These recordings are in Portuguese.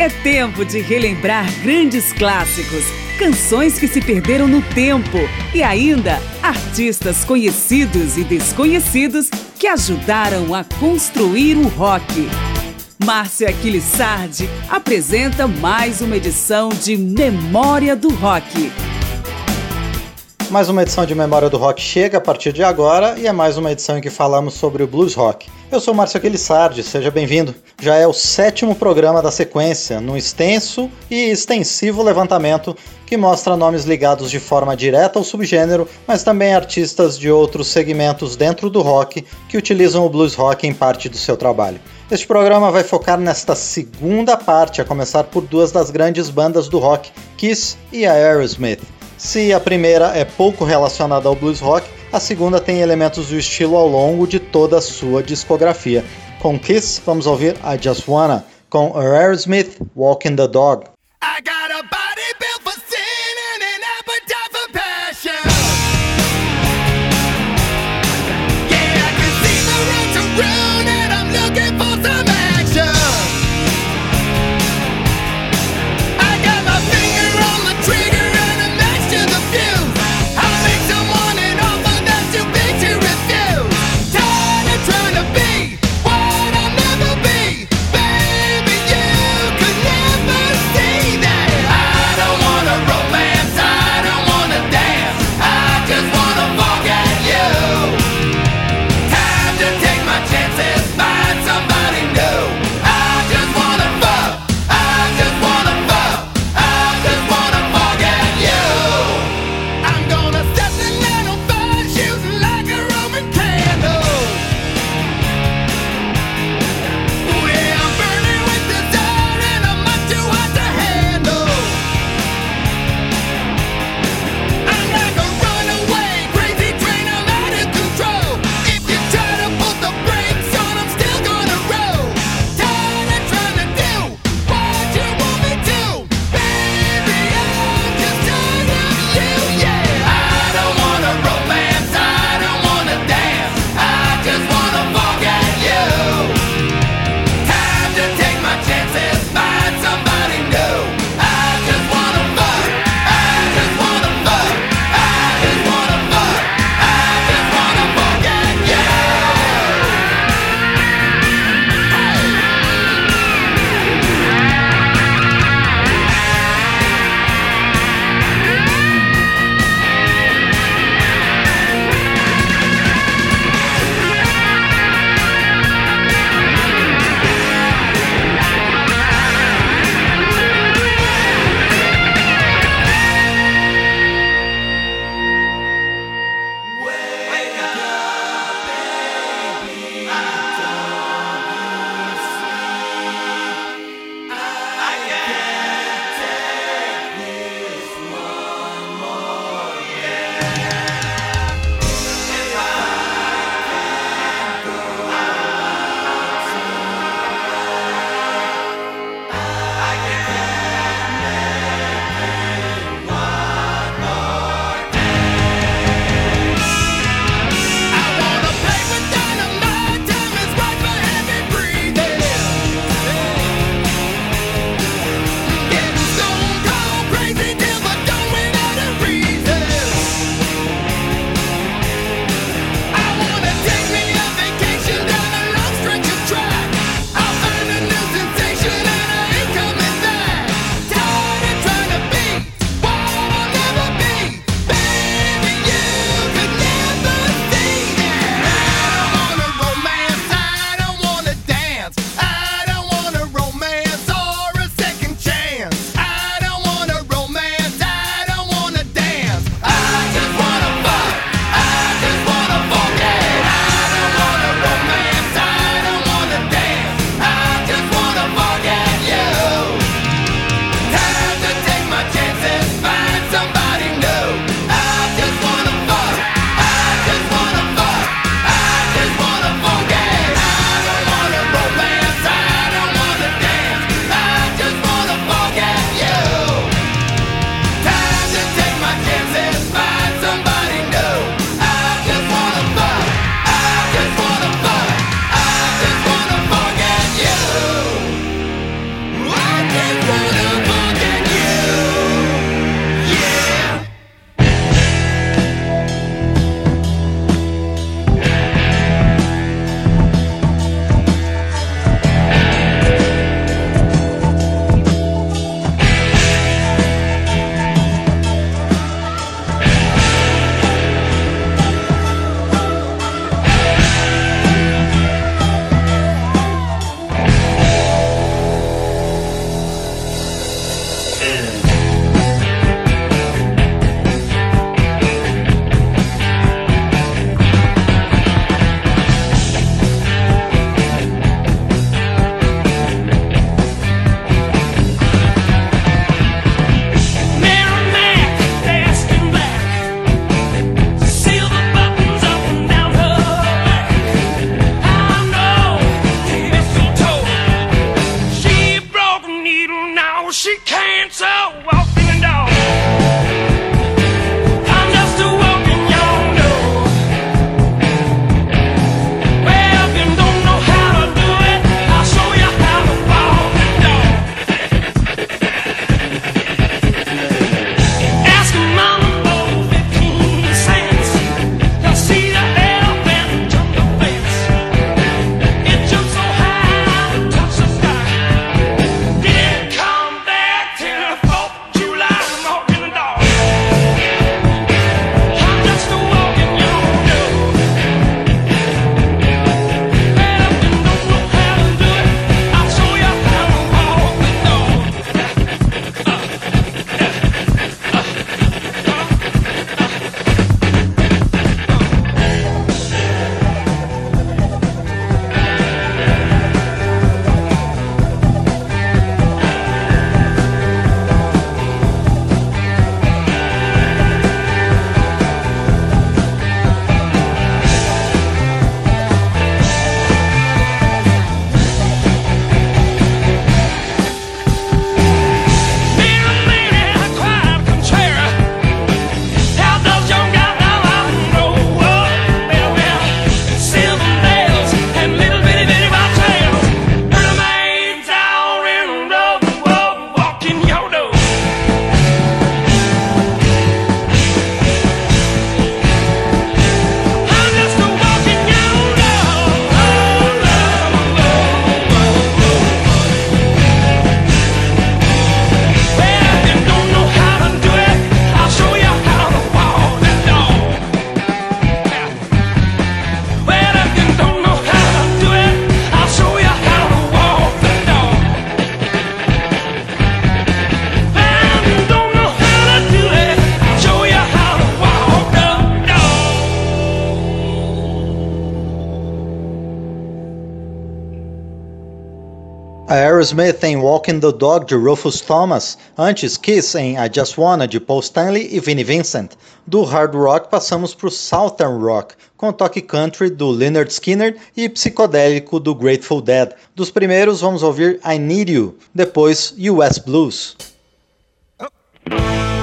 É tempo de relembrar grandes clássicos, canções que se perderam no tempo e ainda artistas conhecidos e desconhecidos que ajudaram a construir o rock. Márcia Aquilissardi apresenta mais uma edição de Memória do Rock. Mais uma edição de Memória do Rock chega a partir de agora e é mais uma edição em que falamos sobre o blues rock. Eu sou Márcio Aquilissardi, seja bem-vindo. Já é o sétimo programa da sequência, num extenso e extensivo levantamento que mostra nomes ligados de forma direta ao subgênero, mas também artistas de outros segmentos dentro do rock que utilizam o blues rock em parte do seu trabalho. Este programa vai focar nesta segunda parte, a começar por duas das grandes bandas do rock, Kiss e Aerosmith. Se a primeira é pouco relacionada ao blues rock, a segunda tem elementos do estilo ao longo de toda a sua discografia. Com Kiss, vamos ouvir I Just Wanna, com Aerosmith, Walking the Dog. Aerosmith em Walking the Dog de Rufus Thomas, antes Kiss em I Just Wanna de Paul Stanley e Vinnie Vincent. Do hard rock passamos para o Southern Rock, com toque country do Leonard Skinner e psicodélico do Grateful Dead. Dos primeiros vamos ouvir I Need You, depois US Blues. to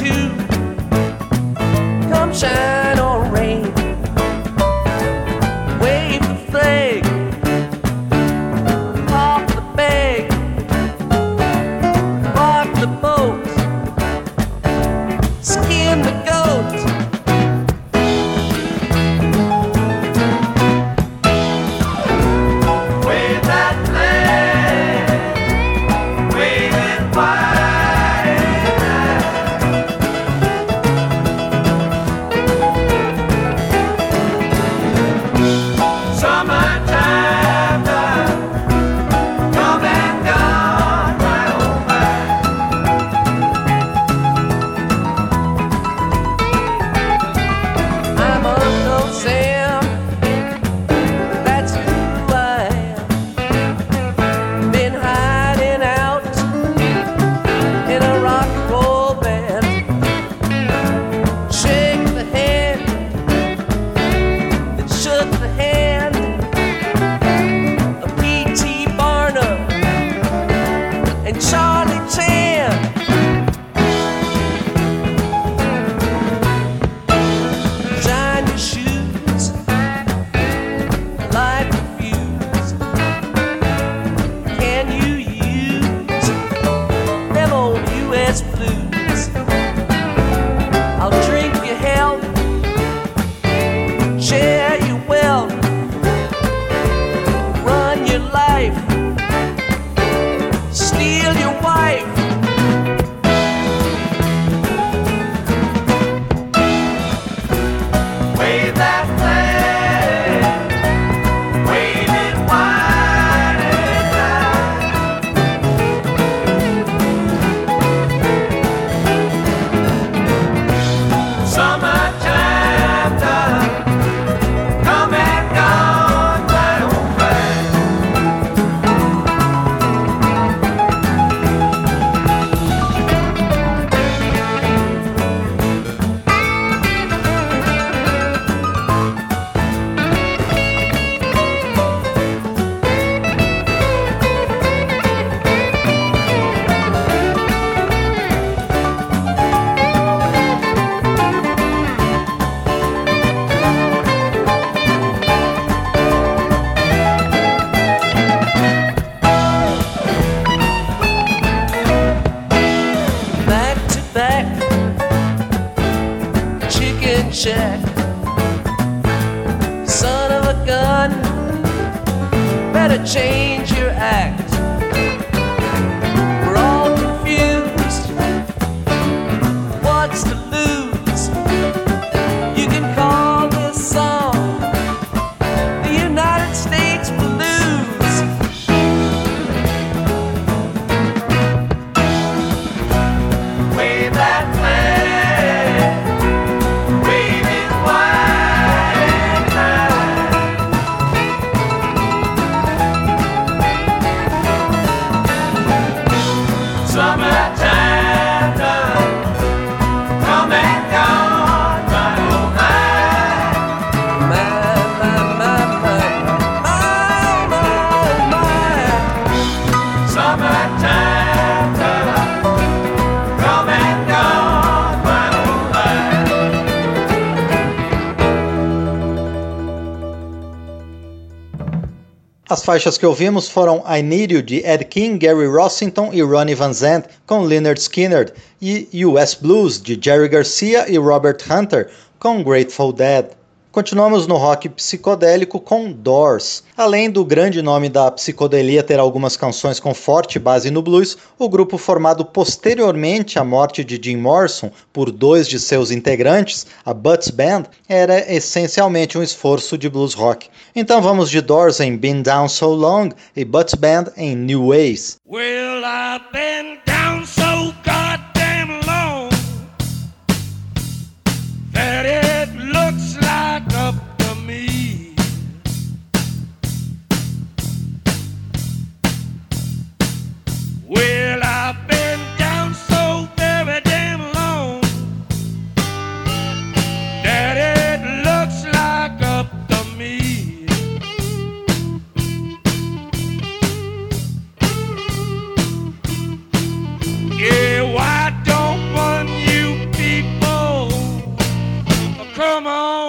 too. As faixas que ouvimos foram I Need You de Ed King, Gary Rossington e Ronnie Van Zant com Leonard Skinner e US Blues de Jerry Garcia e Robert Hunter com Grateful Dead. Continuamos no rock psicodélico com Doors. Além do grande nome da psicodelia ter algumas canções com forte base no blues, o grupo formado posteriormente à morte de Jim Morrison por dois de seus integrantes, a Butts Band, era essencialmente um esforço de blues rock. Então vamos de Doors em Been Down So Long e Butts Band em New Ways. Well, come on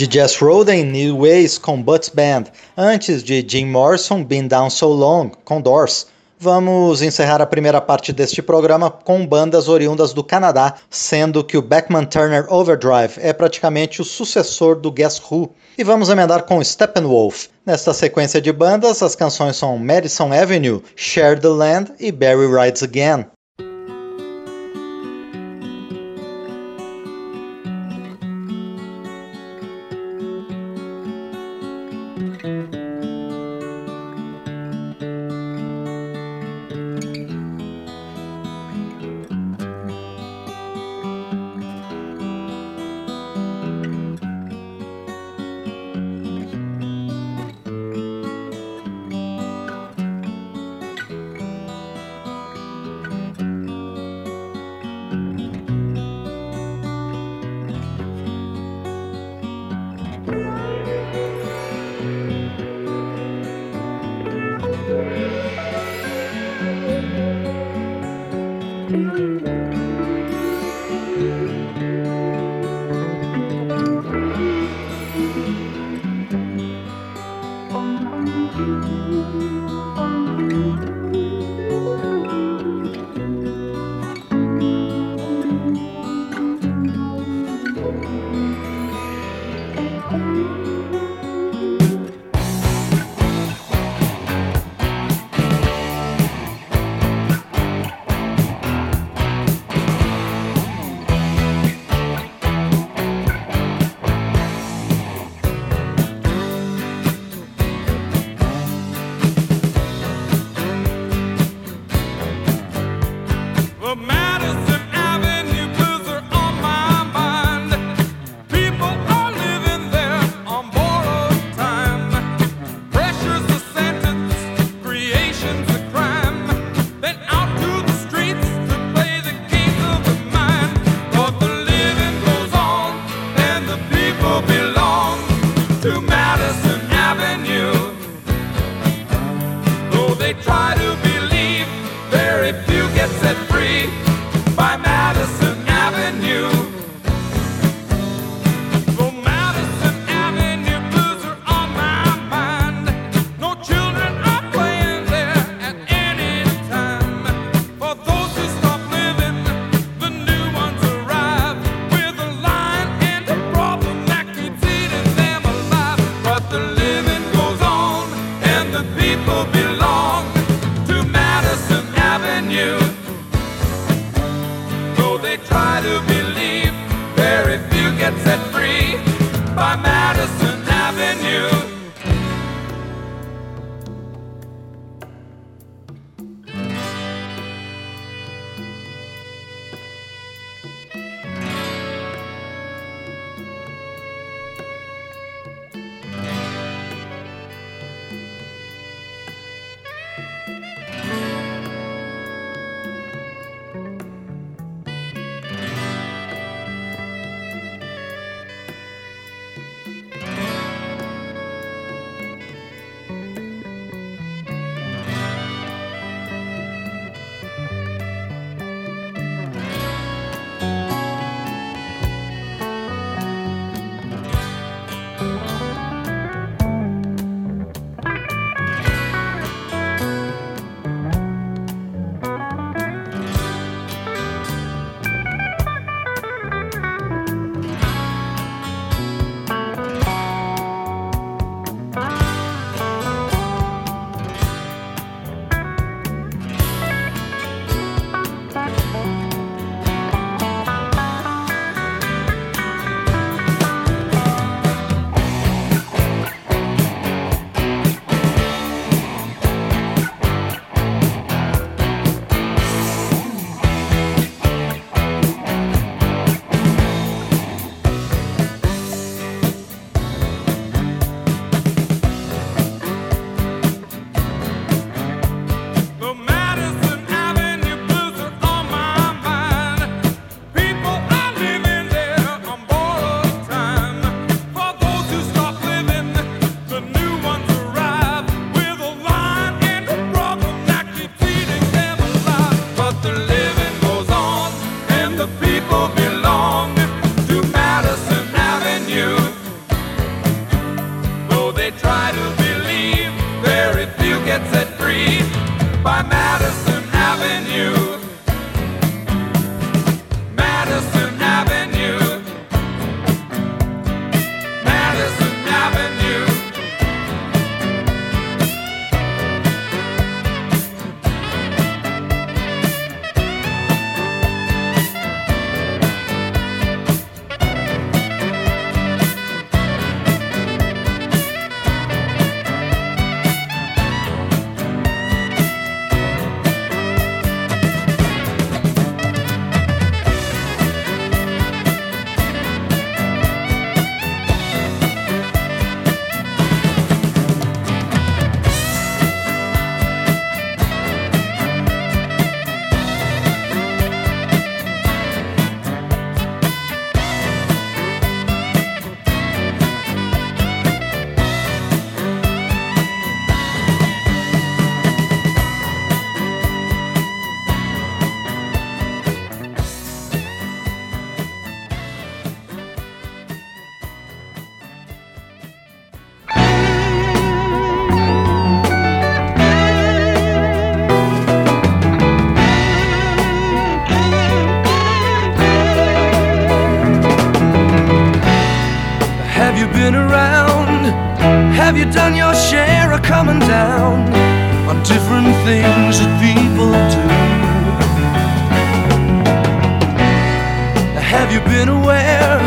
De Jess Roden, New Ways com Butts Band, antes de Jim Morrison, Been Down So Long com Doors. Vamos encerrar a primeira parte deste programa com bandas oriundas do Canadá, sendo que o Beckman Turner Overdrive é praticamente o sucessor do Guess Who. E vamos emendar com Steppenwolf. Nesta sequência de bandas, as canções são Madison Avenue, Share the Land e Barry Rides Again. things that people do. Have you been aware?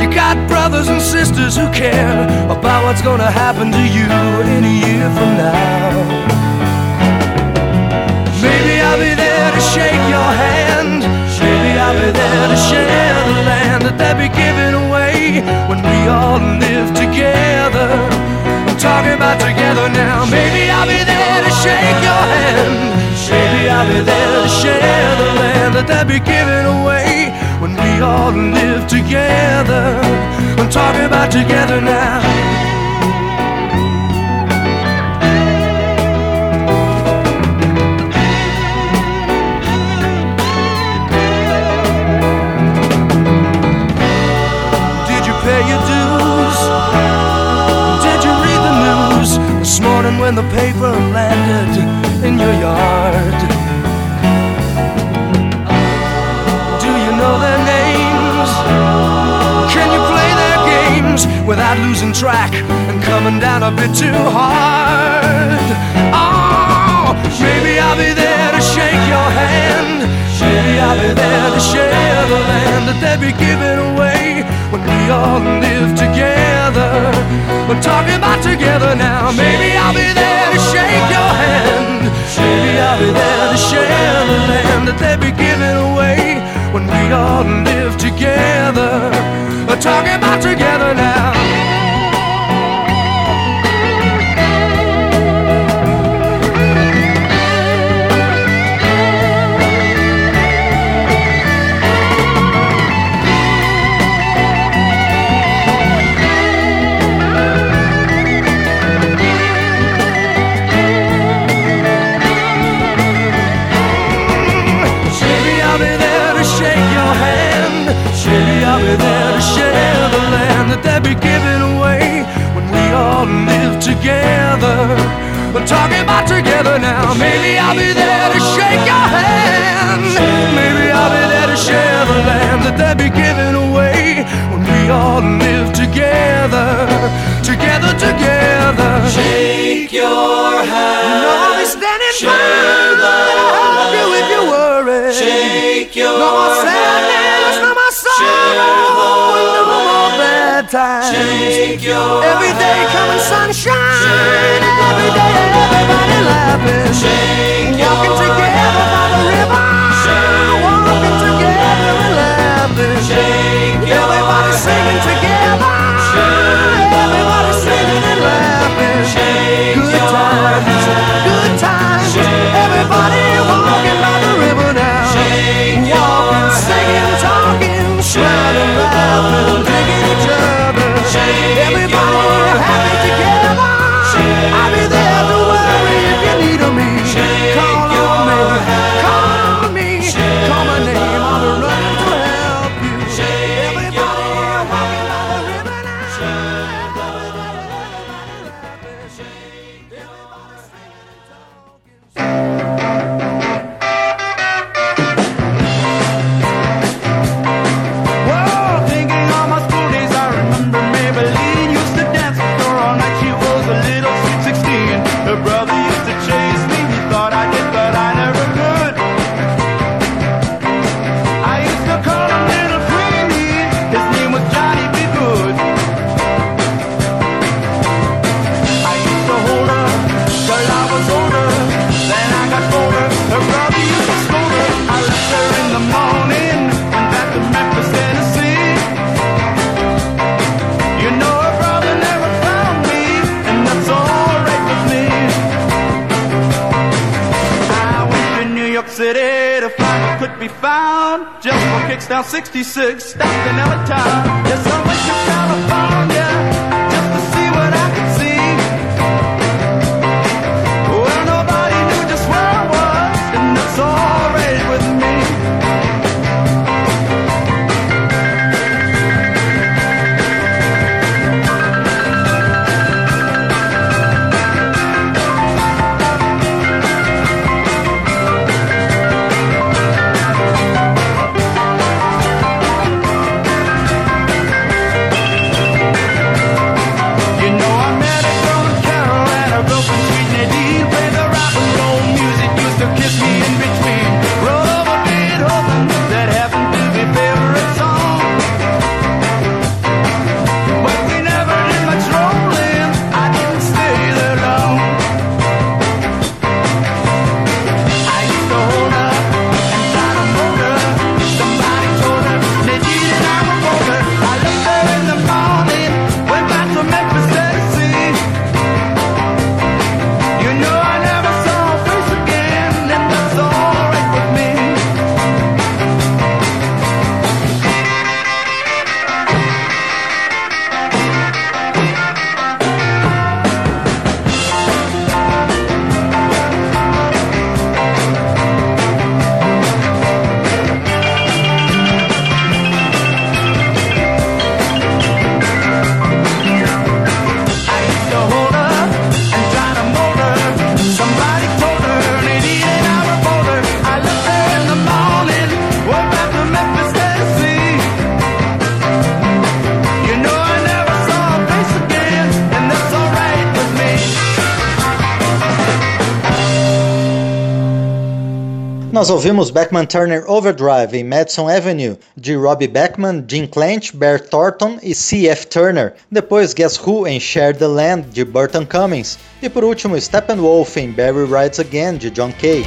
You got brothers and sisters who care about what's gonna happen to you in a year from now. Maybe I'll be there to shake your hand. Maybe I'll be there to share the land that they'll be giving away when we all live together. I'm talking about together now. Maybe I'll be there to shake your hand. maybe I'll be there to share the land that they'll be giving away when we all live together. I'm talking about together now. when the paper landed in your yard. Do you know their names? Can you play their games without losing track and coming down a bit too hard? Oh, maybe I'll be there to shake your hand. Maybe I'll be there to share the land that they'd be giving away when we all live together together. We're talking about together now. Maybe I'll be there to shake your hand. Maybe I'll be there to share the land that they be giving away when we all live together. We're talking about together now. be giving away when we all live together. We're talking about together now. Maybe I'll be there to shake your hand. Maybe I'll be there to share the land that they'll be giving away when we all live together. Together, together. Shake your hand. No, I'll be standing by. I'll help you if you worry. Shake your no, hand. times. Every day coming sunshine. now 66, that's the Nelly time. Yes, I'm like Nós ouvimos Beckman Turner Overdrive em Madison Avenue, de Robbie Beckman, Jim Clench, Bear Thornton e C.F. Turner. Depois Guess Who em Share the Land, de Burton Cummings. E por último Steppenwolf em Barry Rides Again, de John Kay.